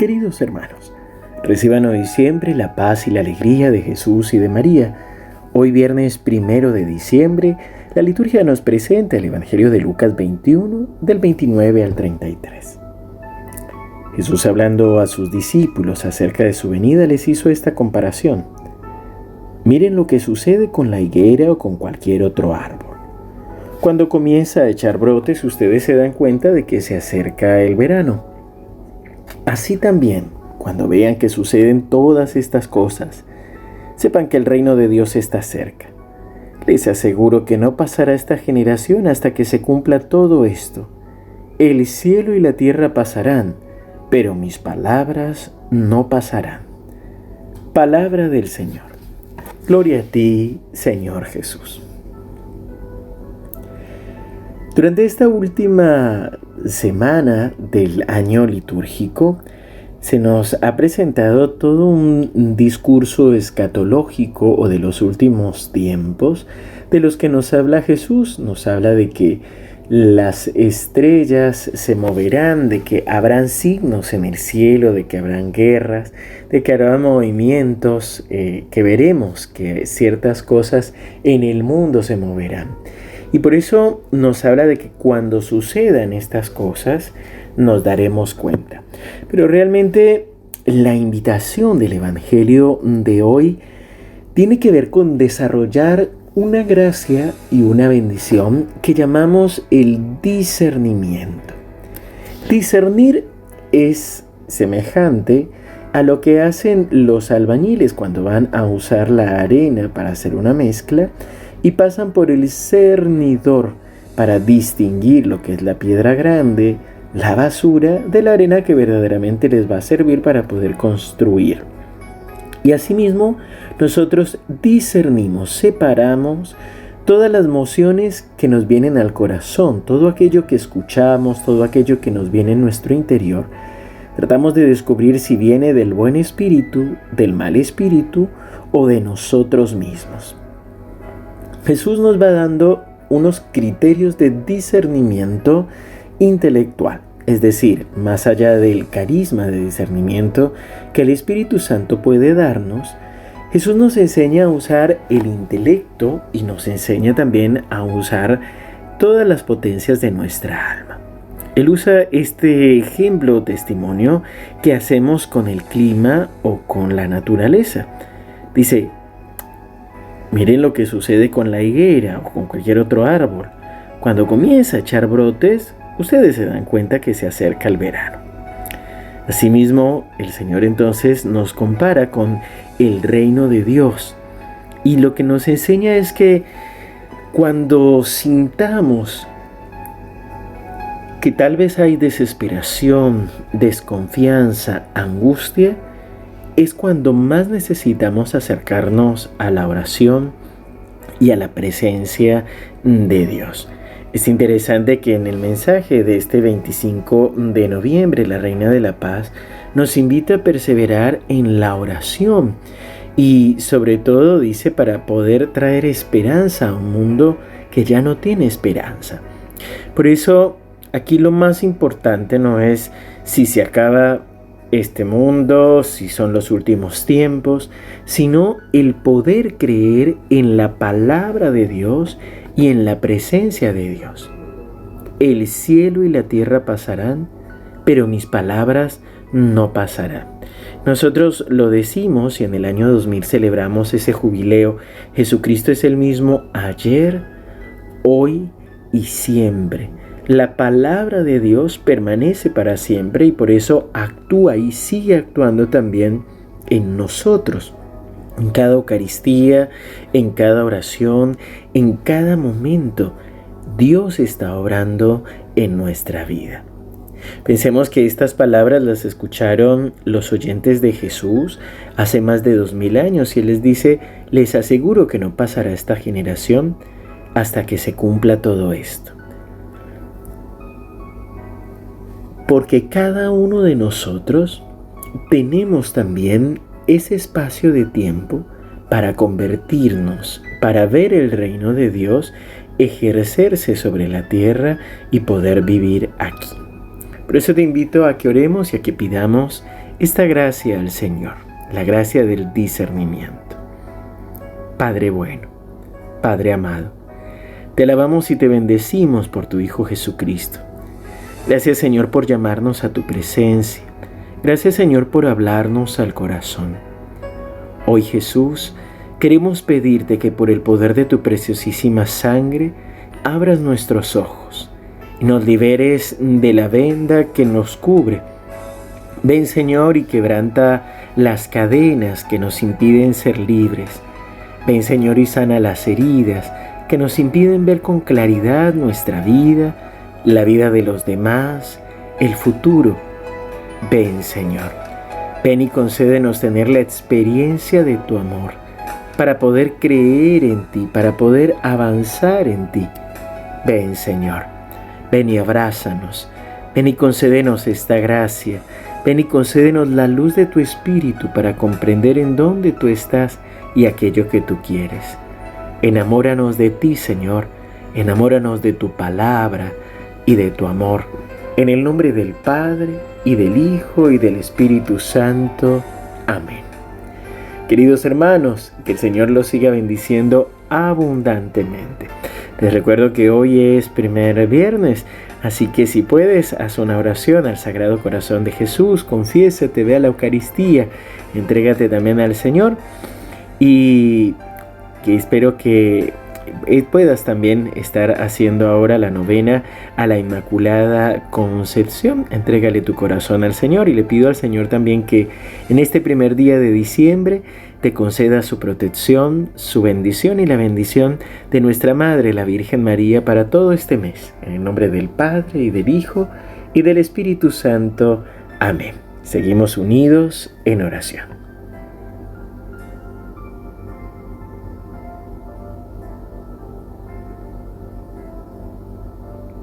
Queridos hermanos, reciban hoy siempre la paz y la alegría de Jesús y de María. Hoy viernes primero de diciembre, la liturgia nos presenta el Evangelio de Lucas 21, del 29 al 33. Jesús hablando a sus discípulos acerca de su venida les hizo esta comparación. Miren lo que sucede con la higuera o con cualquier otro árbol. Cuando comienza a echar brotes, ustedes se dan cuenta de que se acerca el verano. Así también, cuando vean que suceden todas estas cosas, sepan que el reino de Dios está cerca. Les aseguro que no pasará esta generación hasta que se cumpla todo esto. El cielo y la tierra pasarán, pero mis palabras no pasarán. Palabra del Señor. Gloria a ti, Señor Jesús. Durante esta última semana del año litúrgico se nos ha presentado todo un discurso escatológico o de los últimos tiempos de los que nos habla Jesús. Nos habla de que las estrellas se moverán, de que habrán signos en el cielo, de que habrán guerras, de que habrá movimientos, eh, que veremos que ciertas cosas en el mundo se moverán. Y por eso nos habla de que cuando sucedan estas cosas nos daremos cuenta. Pero realmente la invitación del Evangelio de hoy tiene que ver con desarrollar una gracia y una bendición que llamamos el discernimiento. Discernir es semejante a lo que hacen los albañiles cuando van a usar la arena para hacer una mezcla y pasan por el cernidor para distinguir lo que es la piedra grande, la basura, de la arena que verdaderamente les va a servir para poder construir. Y asimismo, nosotros discernimos, separamos todas las mociones que nos vienen al corazón, todo aquello que escuchamos, todo aquello que nos viene en nuestro interior. Tratamos de descubrir si viene del buen espíritu, del mal espíritu o de nosotros mismos. Jesús nos va dando unos criterios de discernimiento intelectual, es decir, más allá del carisma de discernimiento que el Espíritu Santo puede darnos, Jesús nos enseña a usar el intelecto y nos enseña también a usar todas las potencias de nuestra alma. Él usa este ejemplo o testimonio que hacemos con el clima o con la naturaleza. Dice, Miren lo que sucede con la higuera o con cualquier otro árbol. Cuando comienza a echar brotes, ustedes se dan cuenta que se acerca el verano. Asimismo, el Señor entonces nos compara con el reino de Dios. Y lo que nos enseña es que cuando sintamos que tal vez hay desesperación, desconfianza, angustia, es cuando más necesitamos acercarnos a la oración y a la presencia de Dios. Es interesante que en el mensaje de este 25 de noviembre la Reina de la Paz nos invita a perseverar en la oración y sobre todo dice para poder traer esperanza a un mundo que ya no tiene esperanza. Por eso aquí lo más importante no es si se acaba este mundo, si son los últimos tiempos, sino el poder creer en la palabra de Dios y en la presencia de Dios. El cielo y la tierra pasarán, pero mis palabras no pasarán. Nosotros lo decimos y en el año 2000 celebramos ese jubileo. Jesucristo es el mismo ayer, hoy y siempre. La palabra de Dios permanece para siempre y por eso actúa y sigue actuando también en nosotros. En cada Eucaristía, en cada oración, en cada momento, Dios está obrando en nuestra vida. Pensemos que estas palabras las escucharon los oyentes de Jesús hace más de dos mil años y Él les dice, les aseguro que no pasará esta generación hasta que se cumpla todo esto. Porque cada uno de nosotros tenemos también ese espacio de tiempo para convertirnos, para ver el reino de Dios ejercerse sobre la tierra y poder vivir aquí. Por eso te invito a que oremos y a que pidamos esta gracia al Señor, la gracia del discernimiento. Padre bueno, Padre amado, te alabamos y te bendecimos por tu Hijo Jesucristo. Gracias Señor por llamarnos a tu presencia. Gracias Señor por hablarnos al corazón. Hoy Jesús, queremos pedirte que por el poder de tu preciosísima sangre abras nuestros ojos y nos liberes de la venda que nos cubre. Ven Señor y quebranta las cadenas que nos impiden ser libres. Ven Señor y sana las heridas que nos impiden ver con claridad nuestra vida, la vida de los demás, el futuro. Ven Señor, ven y concédenos tener la experiencia de tu amor para poder creer en ti, para poder avanzar en ti. Ven Señor, ven y abrázanos, ven y concédenos esta gracia, ven y concédenos la luz de tu Espíritu para comprender en dónde tú estás y aquello que tú quieres. Enamóranos de ti, Señor, enamóranos de tu palabra y de tu amor. En el nombre del Padre, y del Hijo, y del Espíritu Santo. Amén. Queridos hermanos, que el Señor los siga bendiciendo abundantemente. Les recuerdo que hoy es primer viernes, así que si puedes, haz una oración al Sagrado Corazón de Jesús, confiésate, ve a la Eucaristía, entrégate también al Señor y que espero que puedas también estar haciendo ahora la novena a la Inmaculada Concepción. Entrégale tu corazón al Señor y le pido al Señor también que en este primer día de diciembre te conceda su protección, su bendición y la bendición de nuestra Madre, la Virgen María, para todo este mes. En el nombre del Padre y del Hijo y del Espíritu Santo. Amén. Seguimos unidos en oración.